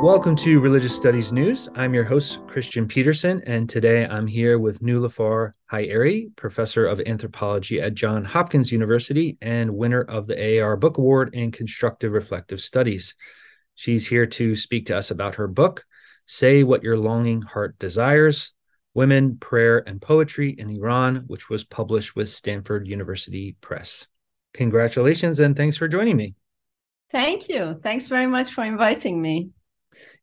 Welcome to Religious Studies News. I'm your host, Christian Peterson, and today I'm here with Niloofar Haeri, professor of anthropology at John Hopkins University and winner of the AAR Book Award in Constructive Reflective Studies. She's here to speak to us about her book, Say What Your Longing Heart Desires Women, Prayer, and Poetry in Iran, which was published with Stanford University Press. Congratulations and thanks for joining me. Thank you. Thanks very much for inviting me.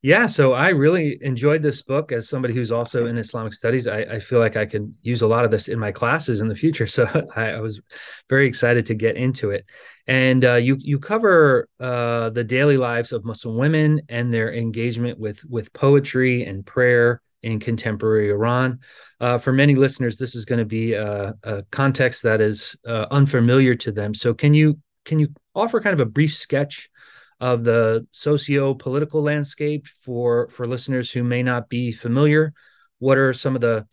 Yeah, so I really enjoyed this book as somebody who's also in Islamic studies. I, I feel like I can use a lot of this in my classes in the future. So I, I was very excited to get into it. And uh, you you cover uh, the daily lives of Muslim women and their engagement with with poetry and prayer in contemporary Iran. Uh, for many listeners, this is going to be a, a, context that is uh, unfamiliar to them. So can you can you offer kind of a brief sketch? Of the socio-political landscape for for listeners who may not be familiar. What are some of the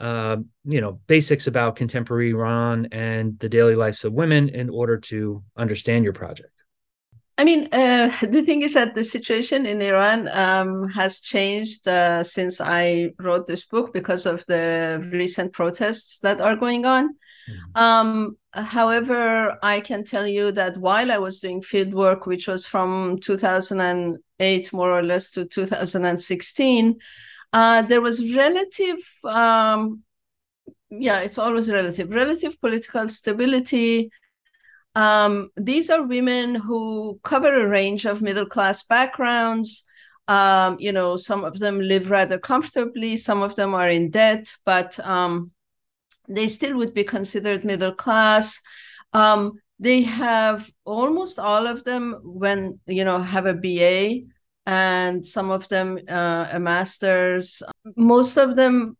uh, you know basics about contemporary iran and the daily lives of women in order to understand your project I mean, uh, the thing is that the situation in Iran um, has changed uh, since I wrote this book because of the recent protests that are going on. Mm-hmm. Um, however, I can tell you that while I was doing field work, which was from 2008 more or less to 2016, uh, there was relative, um, yeah, it's always relative, relative political stability um, these are women who cover a range of middle class backgrounds. Um, you know, some of them live rather comfortably, some of them are in debt, but um, they still would be considered middle class. Um, they have almost all of them when you know have a BA and some of them uh, a master's. Most of them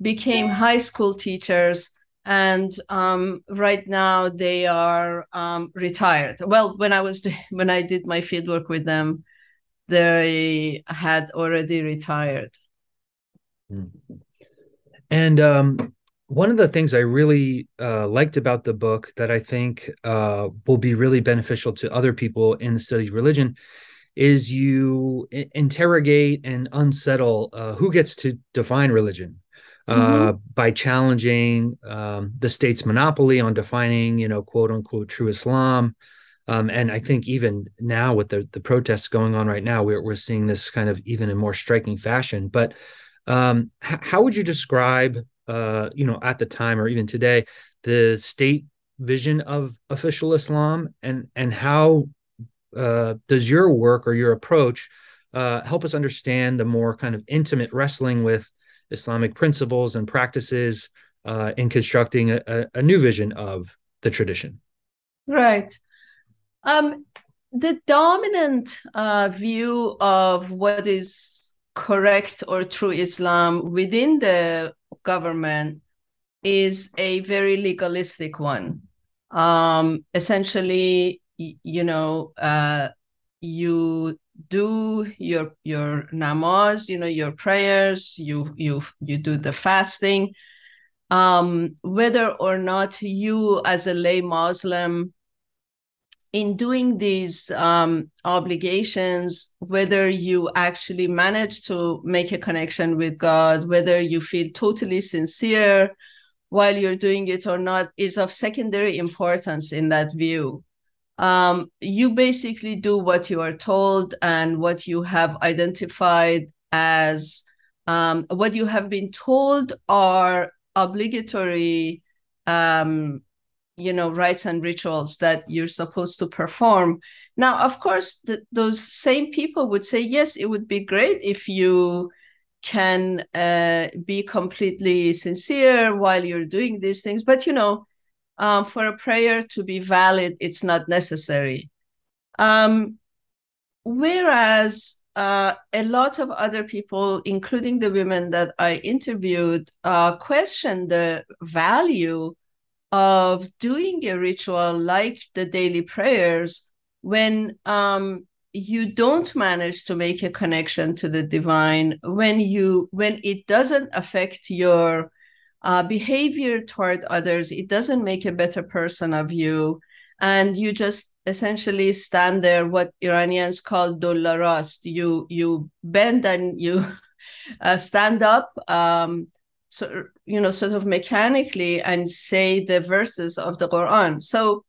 became high school teachers and um, right now they are um, retired. Well, when I was when I did my fieldwork with them, they had already retired. Hmm. And um, one of the things I really uh, liked about the book that I think uh, will be really beneficial to other people in the study of religion is you interrogate and unsettle uh, who gets to define religion mm-hmm. Uh, by challenging um, the state's monopoly on defining, you know, quote unquote true Islam. Um, and I think even now with the the protests going on right now, we're we're seeing this kind of even in more striking fashion. But um, h- how would you describe, uh, you know, at the time or even today, the state vision of official Islam, and and how uh, does your work or your approach uh, help us understand the more kind of intimate wrestling with Islamic principles and practices uh, in constructing a, a, new vision of the tradition. Right. Um, the dominant uh, view of what is correct or true Islam within the government is a very legalistic one. Um, essentially, you know, uh, you do your your namaz you know your prayers you you you do the fasting. Um whether or not you as a lay muslim in doing these um, obligations, whether you actually manage to make a connection with God, whether you feel totally sincere while you're doing it or not, is of secondary importance in that view um, you basically do what you are told and what you have identified as um, what you have been told are obligatory um, you know rites and rituals that you're supposed to perform. Now of course th- those same people would say yes it would be great if you can uh, be completely sincere while you're doing these things. But you know um, for a prayer to be valid, it's not necessary. Um, whereas uh, a lot of other people, including the women that I interviewed, uh, question the value of doing a ritual like the daily prayers when um, you don't manage to make a connection to the divine when you when it doesn't affect your uh, behavior toward others it doesn't make a better person of you and you just essentially stand there, what Iranians call dollarast. You you bend and you uh, stand up, um, so you know, sort of mechanically, and say the verses of the Quran. So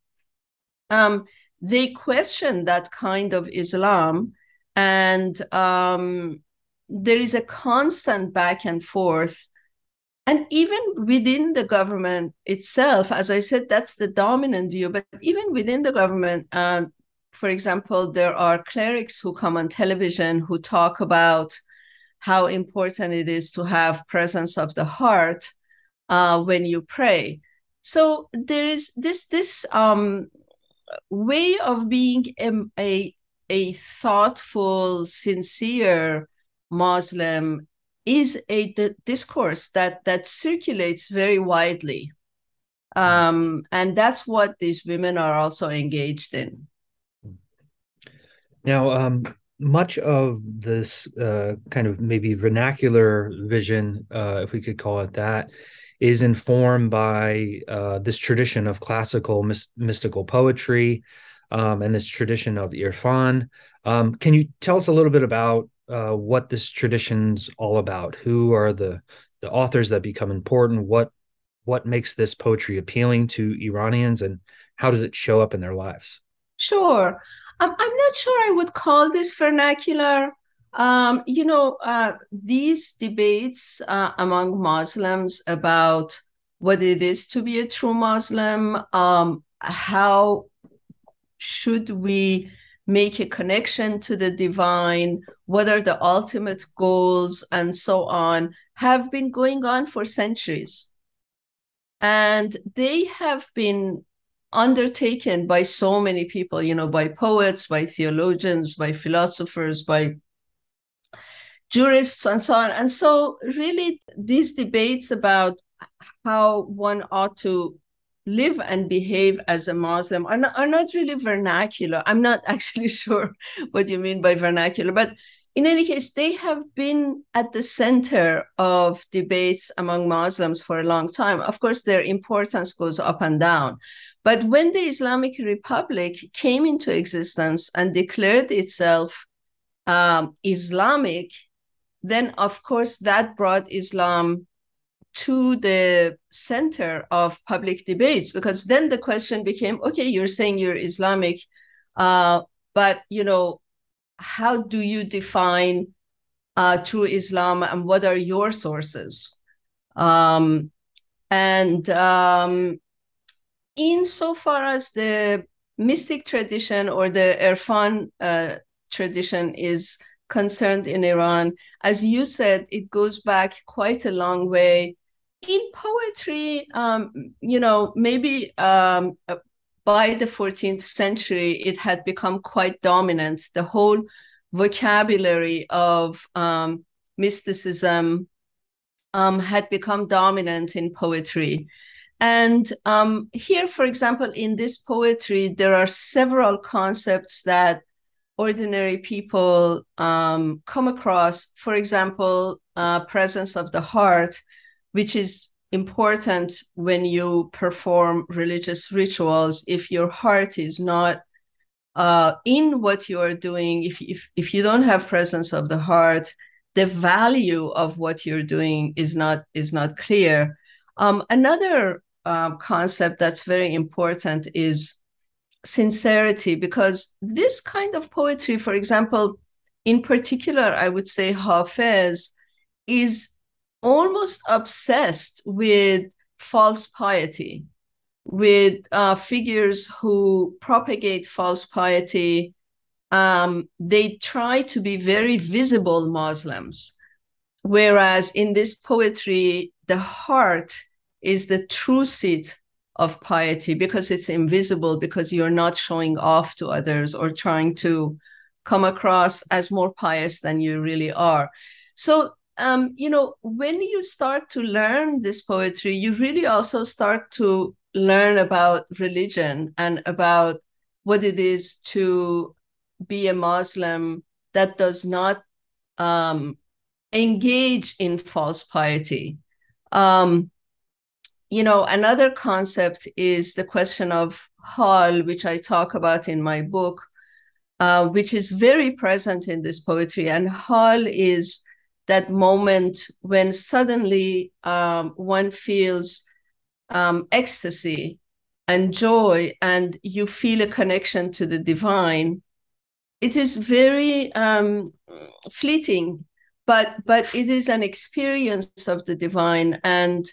um, they question that kind of Islam, and um, there is a constant back and forth and even within the government itself, as I said, that's the dominant view. But even within the government, uh, for example, there are clerics who come on television who talk about how important it is to have presence of the heart uh, when you pray. So there is this this um, way of being a, a, a thoughtful, sincere Muslim is a d- discourse that that circulates very widely. Um, and that's what these women are also engaged in. Now um, much of this uh, kind of maybe vernacular vision uh, if we could call it that is informed by uh, this tradition of classical mystical poetry um, and this tradition of irfan. Um, can you tell us a little bit about uh, what this tradition's all about. Who are the the authors that become important? What what makes this poetry appealing to Iranians, and how does it show up in their lives? Sure, um, I'm not sure I would call this vernacular. Um, you know, uh, these debates uh, among Muslims about what it is to be a true Muslim, um, how should we make a connection to the divine, what are the ultimate goals, and so on, have been going on for centuries. And they have been undertaken by so many people, you know, by poets, by theologians, by philosophers, by jurists, and so on. And so, really, these debates about how one ought to live and behave as a Muslim are not, are not really vernacular. I'm not actually sure what you mean by vernacular, but in any case, they have been at the center of debates among Muslims for a long time. Of course, their importance goes up and down. But when the Islamic Republic came into existence and declared itself um, Islamic, then of course that brought Islam to the center of public debates because then the question became okay you're saying you're islamic uh, but you know how do you define uh, true islam and what are your sources? Um, and um, insofar as the mystic tradition or the irfan uh, tradition is concerned in iran as you said it goes back quite a long way in poetry, um, you know, maybe um, uh, by the 14th century, it had become quite dominant. The whole vocabulary of um, mysticism um, had become dominant in poetry. And um, here, for example, in this poetry, there are several concepts that ordinary people um, come across. For example, uh, presence of the heart, which is important when you perform religious rituals if your heart is not uh, in what you are doing if, if if you don't have presence of the heart the value of what you're doing is not is not clear. Um, another um, concept that's very important is sincerity because this kind of poetry for example in particular i would say hafez is almost obsessed with false piety, with uh, figures who propagate false piety. Um, they try to be very visible Muslims. Whereas in this poetry, the heart is the true seat of piety because it's invisible, because you're not showing off to others or trying to come across as more pious than you really are. So um, you know, when you start to learn this poetry, you really also start to learn about religion and about what it is to be a Muslim that does not um, engage in false piety. Um, you know, another concept is the question of hal, which I talk about in my book, uh, which is very present in this poetry. And hal is that moment when suddenly um, one feels um, ecstasy and joy, and you feel a connection to the divine. It is very um, fleeting, but but it is an experience of the divine and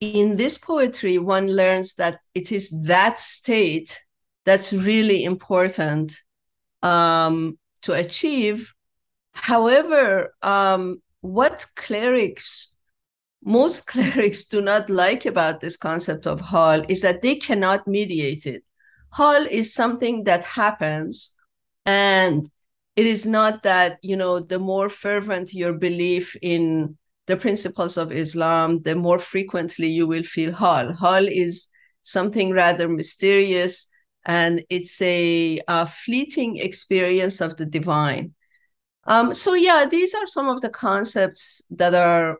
in this poetry, one learns that it is that state that's really important um, to achieve. However, um, what clerics, most clerics do not like about this concept of hal is that they cannot mediate it. Hal is something that happens, and it is not that, you know, the more fervent your belief in the principles of Islam, the more frequently you will feel hal. Hal is something rather mysterious and it's a, a fleeting experience of the divine. Um, so yeah, these are some of the concepts that are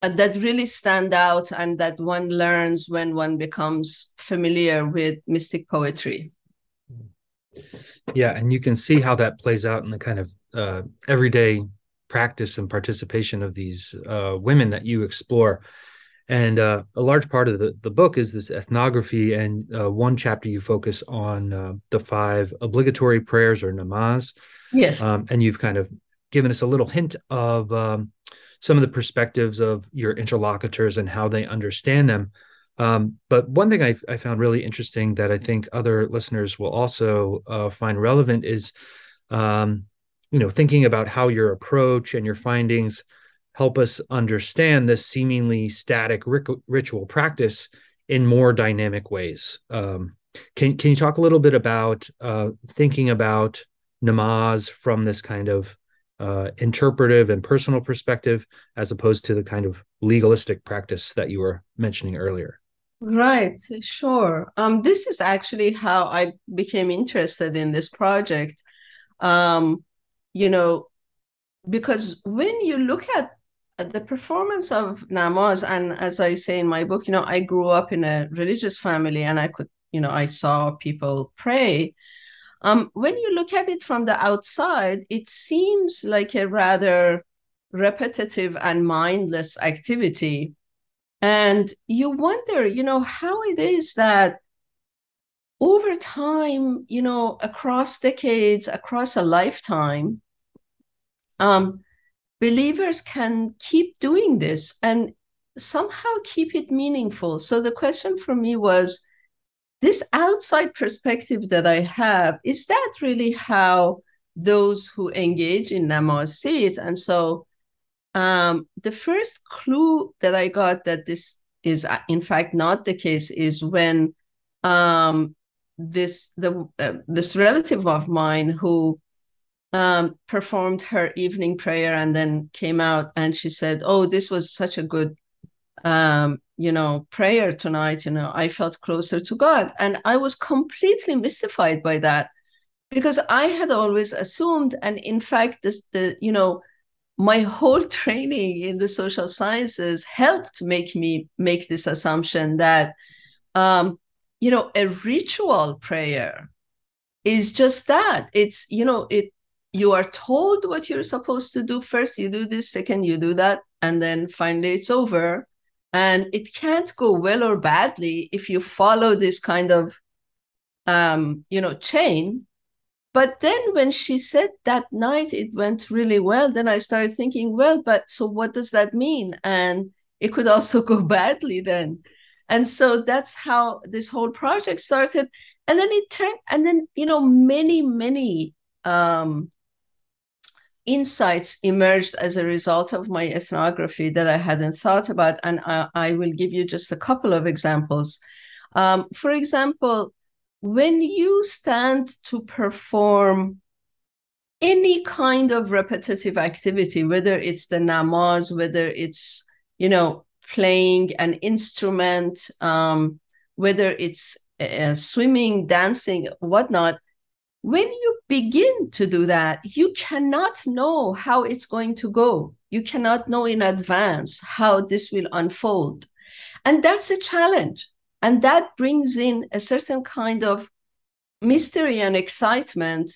uh, that really stand out and that one learns when one becomes familiar with mystic poetry. Yeah, and you can see how that plays out in the kind of uh, everyday practice and participation of these uh, women that you explore. And uh, a large part of the, the book is this ethnography. And uh, one chapter you focus on uh, the five obligatory prayers or namaz. Yes. Um, and you've kind of given us a little hint of um, some of the perspectives of your interlocutors and how they understand them. Um, but one thing I, I, found really interesting that I think other listeners will also uh, find relevant is um, you know thinking about how your approach and your findings help us understand this seemingly static ritual practice in more dynamic ways. Um, can, can you talk a little bit about uh, thinking about namaz from this kind of uh, interpretive and personal perspective as opposed to the kind of legalistic practice that you were mentioning earlier? Right sure. Um, this is actually how i became interested in this project. Um, you know, because when you look at the performance of namaz, and as I say in my book, you know, I grew up in a religious family and I could, you know, I saw people pray. Um, when you look at it from the outside, it seems like a rather repetitive and mindless activity. And you wonder, you know, how it is that over time, you know, across decades, across a lifetime, um, believers can keep doing this and somehow keep it meaningful. So the question for me was this outside perspective that I have, is that really how those who engage in namaz see it? And so um, the first clue that I got that this is uh, in fact not the case is when um, this the uh, this relative of mine who um, performed her evening prayer and then came out and she said, "Oh, this was such a good, um, you know, prayer tonight. You know, I felt closer to God." And I was completely mystified by that because I had always assumed, and in fact, this the you know, my whole training in the social sciences helped make me make this assumption that, um, you know, a ritual prayer is just that. It's you know, it you are told what you're supposed to do. First you do this second you do that and then finally it's over. And it can't go well or badly if you follow this kind of um, you know chain. But then when she said that night it went really well then i started thinking well but so what does that mean? And it could also go badly then. And so that's how this whole project started. And then it turned and then you know many many um, insights emerged as a result of my ethnography that I hadn't thought about. And I, I will give you just a couple of examples. Um, for example, when you stand to perform any kind of repetitive activity, whether it's the namaz, whether it's, you know, playing an instrument, um, whether it's uh, swimming, dancing, whatnot, when you begin to do that, you cannot know how it's going to go. You cannot know in advance how this will unfold. And that's a challenge. And that brings in a certain kind of mystery and excitement.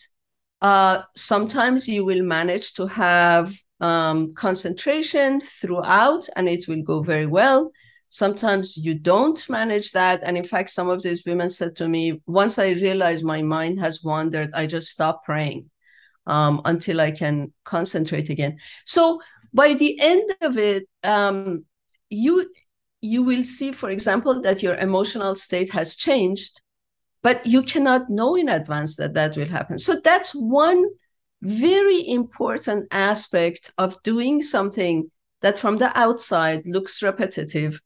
Uh, sometimes you will manage to have um, concentration throughout and it will go very well. Sometimes you don't manage that. And in fact, some of these women said to me, once I realize my mind has wandered, I just stop praying um, until I can concentrate again. So by the end of it, um, you you will see, for example, that your emotional state has changed, but you cannot know in advance that that will happen. So that's one very important aspect of doing something that from the outside looks repetitive,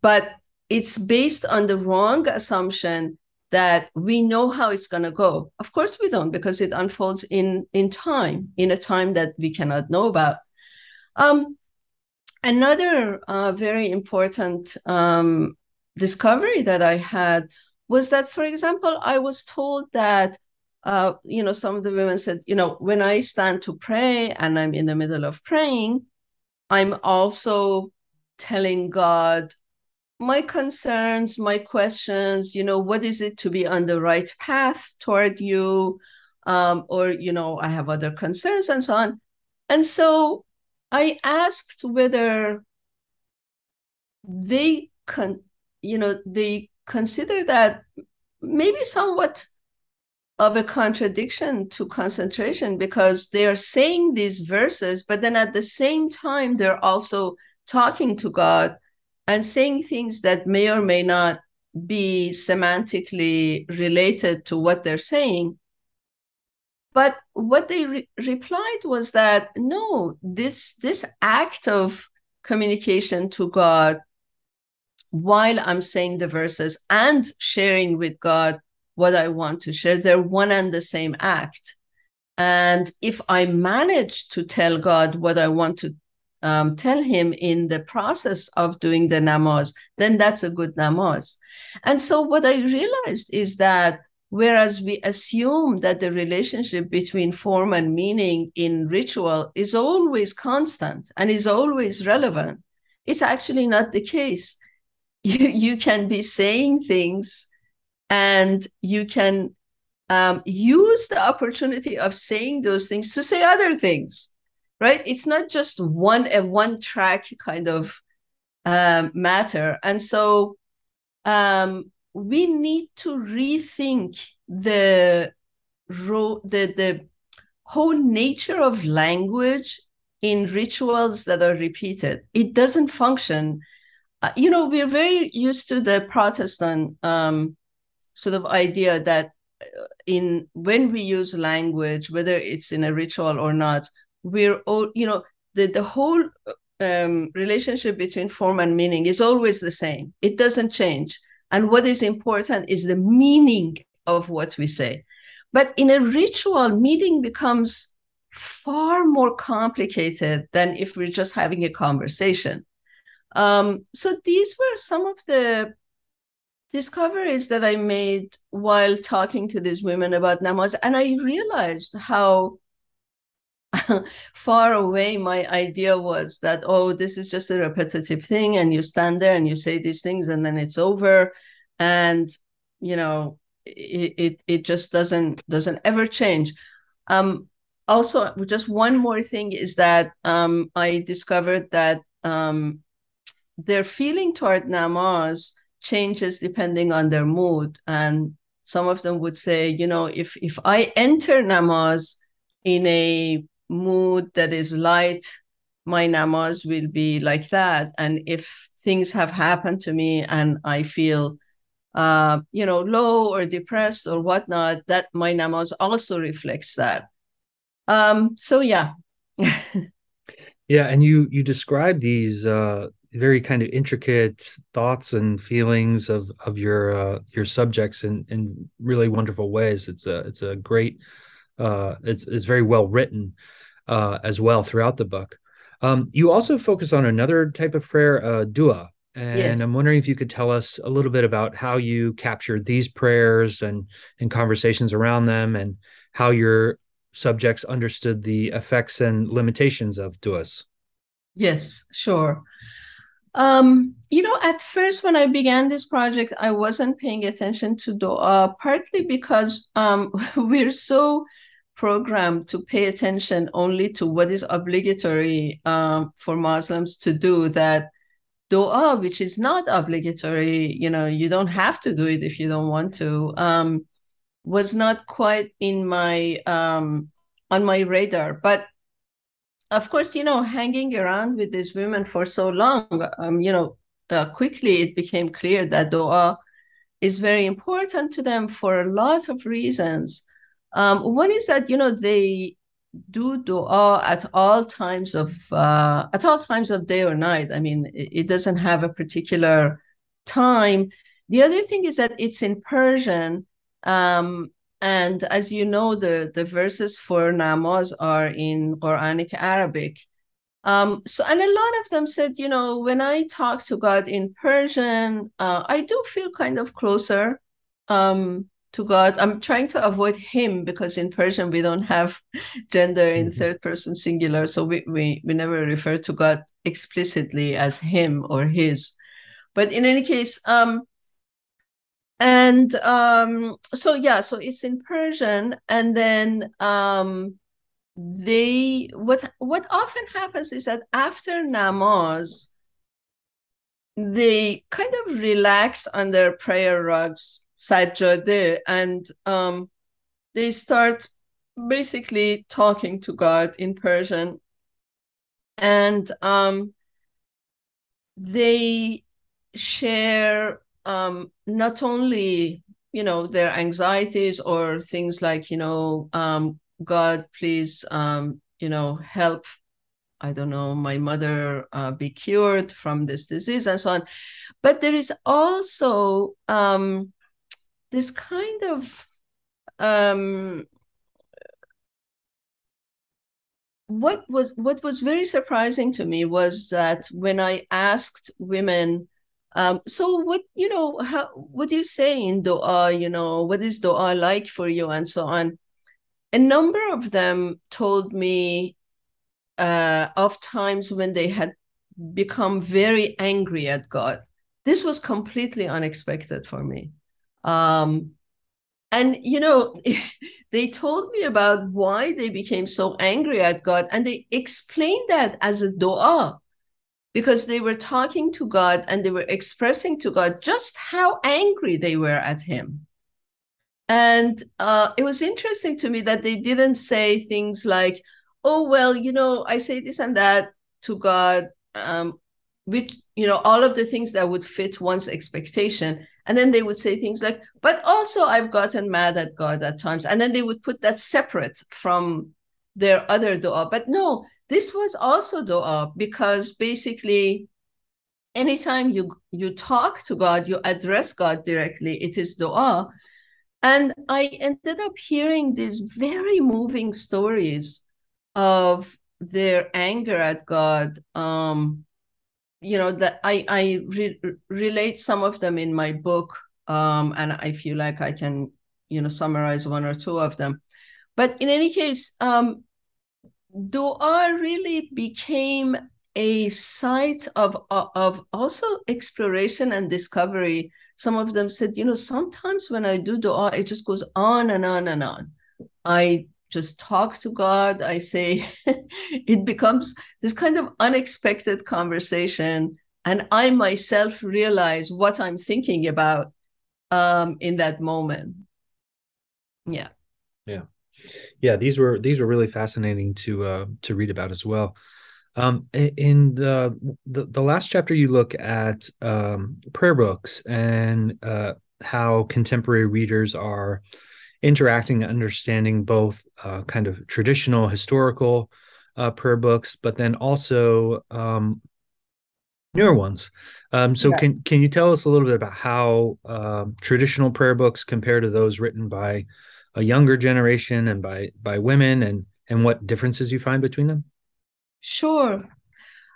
but it's based on the wrong assumption that we know how it's going to go. Of course, we don't because it unfolds in in time, in a time that we cannot know about. Um, another uh, very important um, discovery that I had was that, for example, I was told that, uh, you know, some of the women said, you know, when I stand to pray and I'm in the middle of praying, I'm also telling God my concerns, my questions, you know, what is it to be on the right path toward you? Um, or, you know, I have other concerns and so on. And so I asked whether they you know, they consider that maybe somewhat of a contradiction to concentration because they are saying these verses, but then at the same time they're also talking to God and saying things that may or may not be semantically related to what they're saying. But what they re- replied was that no, this this act of communication to God while I'm saying the verses and sharing with God what I want to share, they're one and the same act. And if I manage to tell God what I want to um, tell him in the process of doing the namaz, then that's a good namaz. And so what I realized is that Whereas we assume that the relationship between form and meaning in ritual is always constant and is always relevant, it's actually not the case. You, you can be saying things and you can um, use the opportunity of saying those things to say other things, right? It's not just one a one track kind of um, matter. And so um, we need to rethink the ro- the the whole nature of language in rituals that are repeated. It doesn't function. Uh, you know, we're very used to the Protestant um, sort of idea that uh, in when we use language, whether it's in a ritual or not, we're all you know the the whole um, relationship between form and meaning is always the same. It doesn't change. And what is important is the meaning of what we say. But in a ritual, meaning becomes far more complicated than if we're just having a conversation. Um, so these were some of the discoveries that I made while talking to these women about namaz. And I realized how far away my idea was that oh this is just a repetitive thing and you stand there and you say these things and then it's over. And you know it it, it just doesn't doesn't ever change. Um also just one more thing is that um i discovered that um their feeling toward namaz changes depending on their mood. And some of them would say you know if if i enter namaz in a mood that is light, my namaz will be like that. And if things have happened to me and I feel, uh, you know, low or depressed or whatnot, that my namaz also reflects that. Um, so yeah. yeah, and you you describe these uh, very kind of intricate thoughts and feelings of of your uh, your subjects in in really wonderful ways. It's a it's a great uh, it's it's very well written uh, as well throughout the book. Um, you also focus on another type of prayer, uh, dua, and yes. I'm wondering if you could tell us a little bit about how you captured these prayers and and conversations around them, and how your subjects understood the effects and limitations of duas. Yes, sure. Um, you know, at first when I began this project, I wasn't paying attention to dua, partly because um, we're so programmed to pay attention only to what is obligatory um, for Muslims to do that dua, which is not obligatory, you know, you don't have to do it if you don't want to, um, was not quite in my um, on my radar. But of course, you know, hanging around with these women for so long, um, you know, uh, quickly it became clear that dua is very important to them for a lot of reasons. Um, one is that you know they do dua at all times of uh, at all times of day or night. I mean, it, it doesn't have a particular time. The other thing is that it's in Persian, um, and as you know, the the verses for namaz are in Quranic Arabic. Um, so, and a lot of them said, you know, when I talk to God in Persian, uh, I do feel kind of closer um, to God. I'm trying to avoid him because in Persian we don't have gender in mm-hmm. third person singular, so we, we we never refer to God explicitly as him or his. But in any case, um, and um, so yeah, so it's in Persian, and then um, they what what often happens is that after namaz they kind of relax on their prayer rugs sajjade and um, they start basically talking to god in persian and um, they share um, not only you know their anxieties or things like you know um, God, please, um, you know, help, I don't know, my mother uh, be cured from this disease and so on. But there is also um, this kind of um, what was what was very surprising to me was that when I asked women, um, so what you know, how what do you say in Dua? You know, what is Dua like for you, and so on a number of them told me uh, of times when they had become very angry at God. This was completely unexpected for me. Um, and, you know, they told me about why they became so angry at God, and they explained that as a dua because they were talking to God and they were expressing to God just how angry they were at Him. And uh, it was interesting to me that they didn't say things like, oh, well, you know, I say this and that to God, um, which, you know, all of the things that would fit one's expectation. And then they would say things like, but also I've gotten mad at God at times. And then they would put that separate from their other dua. But no, this was also dua because basically anytime you you talk to God, you address God directly, it is dua. And I ended up hearing these very moving stories of their anger at God. Um, you know that I I re- relate some of them in my book, um, and I feel like I can you know summarize one or two of them. But in any case, um, Dua really became a site of of also exploration and discovery some of them said, you know, sometimes when I do dua, it just goes on and on and on. I just talk to God. I say, it becomes this kind of unexpected conversation. And I myself realize what I'm thinking about um, in that moment. Yeah. Yeah. Yeah. These were, these were really fascinating to, uh, to read about as well. Um, in the, the, the last chapter, you look at um, prayer books and uh, how contemporary readers are interacting and understanding both uh, kind of traditional historical uh, prayer books, but then also um, newer ones. Um, so, yeah. can can you tell us a little bit about how uh, traditional prayer books compare to those written by a younger generation and by by women, and and what differences you find between them? Sure.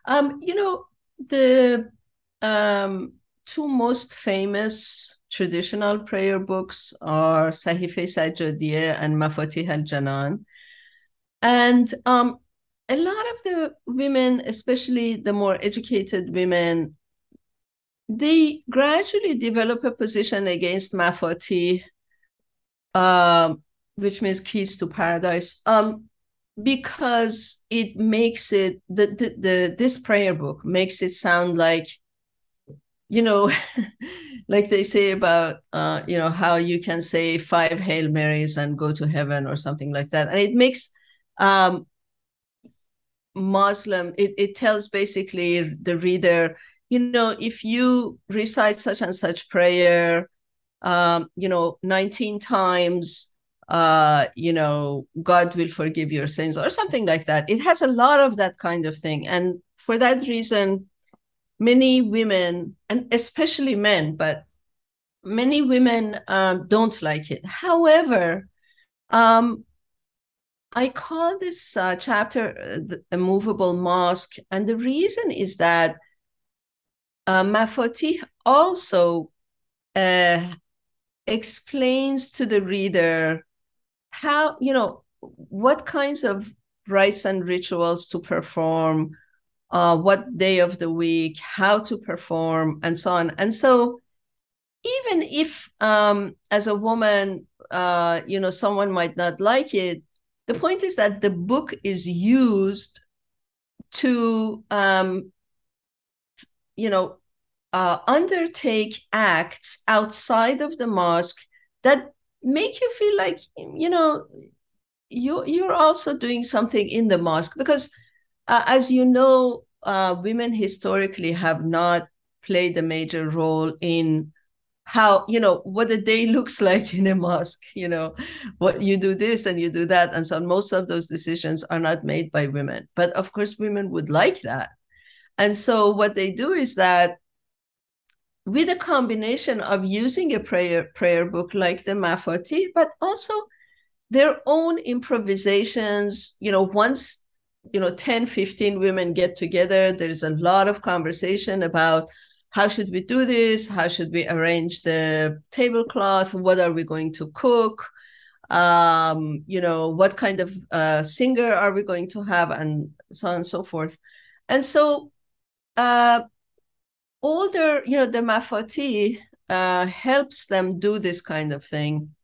Um, you know, the um, two most famous traditional prayer books are Sahife Sajjadiyeh and Mafatih al-Janan. And um, a lot of the women, especially the more educated women, they gradually develop a position against Mafati, um, which means keys to paradise, um, because it makes it the, the the this prayer book makes it sound like, you know, like they say about uh, you know how you can say five Hail Marys and go to heaven or something like that, and it makes um, Muslim. It it tells basically the reader you know, if you recite such and such prayer, um, you know, 19 times, uh, you know, God will forgive your sins or something like that. It has a lot of that kind of thing. And for that reason, many women, and especially men, but many women um, don't like it. However, um, I call this uh, chapter uh, a movable mosque. And the reason is that uh, Mafati also uh, explains to the reader how, you know, what kinds of rites and rituals to perform, uh, what day of the week, how to perform, and so on. And so, even if um, as a woman, uh, you know, someone might not like it, the point is that the book is used to um, you know, uh, undertake acts outside of the mosque that make you feel like, you know, you you're also doing something in the mosque because, uh, as you know, uh, women historically have not played a major role in how you know what a day looks like in a mosque you know what you do this and you do that and so most of those decisions are not made by women but of course women would like that and so what they do is that with a combination of using a prayer prayer book like the Mafati, but also their own improvisations. You know, once you know 10 15 women get together there's a lot of conversation about how should we do this? How should we arrange the tablecloth? What are we going to cook? Um, you know what kind of uh, singer are we going to have? And so on and so forth. And so uh, older, you know, the Mafati uh, helps them do this kind of thing,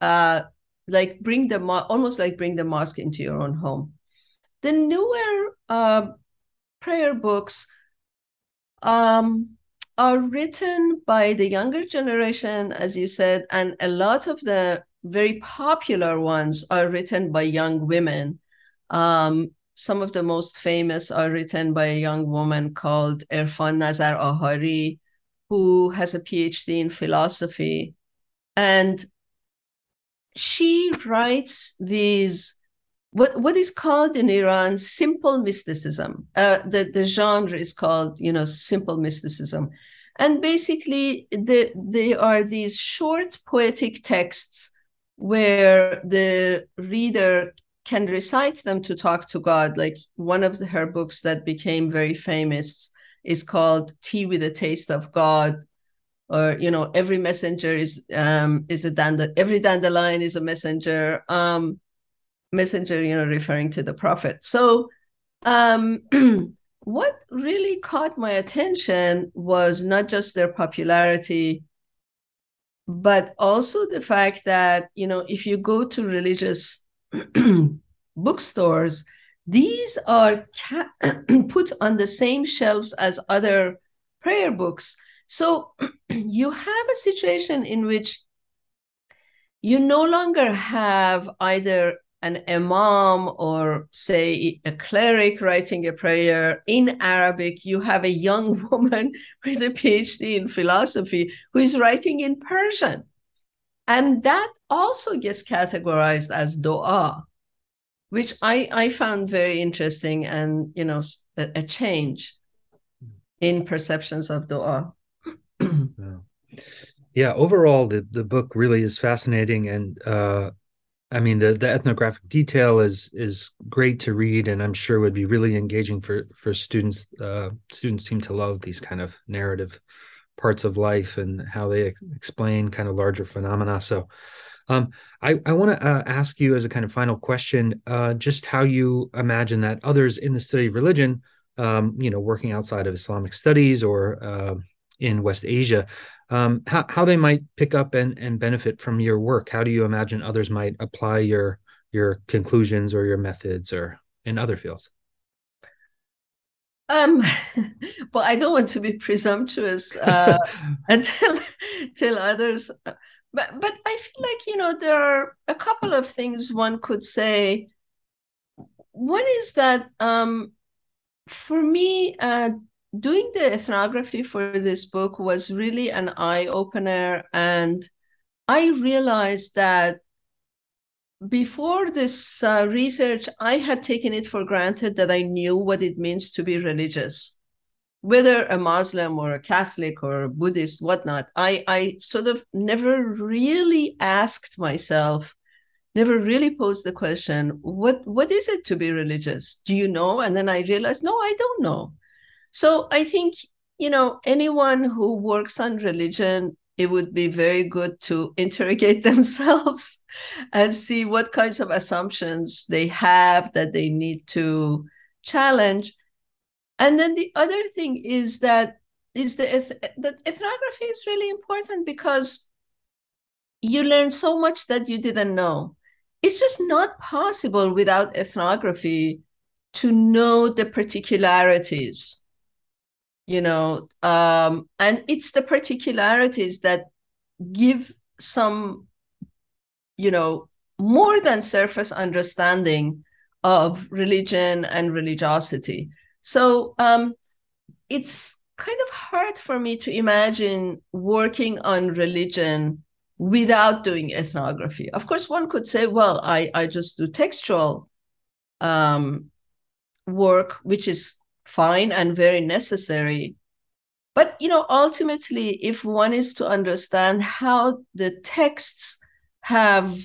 uh, like bring the mo- almost like bring the mosque into your own home. The newer uh, prayer books um, are written by the younger generation, as you said, and a lot of the very popular ones are written by young women. Um, some of the most famous are written by a young woman called Irfan Nazar Ahari, who has a PhD in philosophy. And she writes these what what is called in Iran simple mysticism. Uh, the the genre is called you know simple mysticism, and basically they they are these short poetic texts where the reader can recite them to talk to God. Like one of the, her books that became very famous is called Tea with a Taste of God. Or you know, every messenger is um, is a dand- every dandelion is a messenger. Um, messenger, you know, referring to the prophet. So, um, what really caught my attention was not just their popularity, but also the fact that you know, if you go to religious bookstores, these are ca- put on the same shelves as other prayer books. So you have a situation in which you no longer have either an imam or say a cleric writing a prayer in arabic you have a young woman with a phd in philosophy who is writing in persian and that also gets categorized as dua, which I, I found very interesting and, you know, a, a change in perceptions of dua. yeah. yeah, overall, the, the book really is fascinating. And uh, I mean, the, the ethnographic detail is is great to read, and I'm sure would be really engaging for for students. Uh, students seem to love these kind of narrative parts of life and how they ex- explain kind of larger phenomena. So, um, I, I want to uh, ask you as a kind of final question, uh, just how you imagine that others in the study of religion, um, you know, working outside of Islamic studies or uh, in West Asia, um, how, how they might pick up and, and benefit from your work. How do you imagine others might apply your your conclusions or your methods or in other fields? Um, but I don't want to be presumptuous uh, tell, tell others. But but I feel like you know there are a couple of things one could say. One is that um, for me, uh, doing the ethnography for this book was really an eye opener. And I realized that before this uh, research, I had taken it for granted that I knew what it means to be religious, whether a Muslim or a Catholic or a Buddhist, whatnot. I, I sort of never really asked myself, never really posed the question, what, what is it to be religious? Do you know? And then I realized, no, I don't know. So I think, you know, anyone who works on religion, it would be very good to interrogate themselves and see what kinds of assumptions they have that they need to challenge. And then the other thing is that is the that ethnography is really important because you learn so much that you didn't know. It's just not possible without ethnography to know the particularities you know um, and it's the particularities that give some you know more than surface understanding of religion and religiosity. So um, it's kind of hard for me to imagine working on religion without doing ethnography. Of course one could say well i i just do textual um, work which is fine and very necessary. But you know, ultimately, if one is to understand how the texts have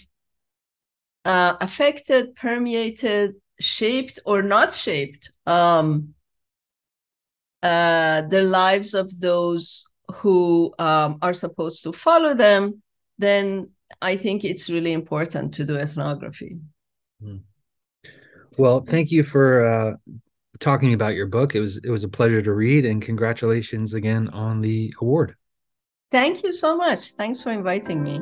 uh, affected, permeated, shaped, or not shaped um, uh, the lives of those who um, are supposed to follow them, then I think it's really important to do ethnography. Hmm. Well, thank you for uh, talking about your book. It was it was a pleasure to read, and congratulations again on the award. Thank you so much. Thanks for inviting me.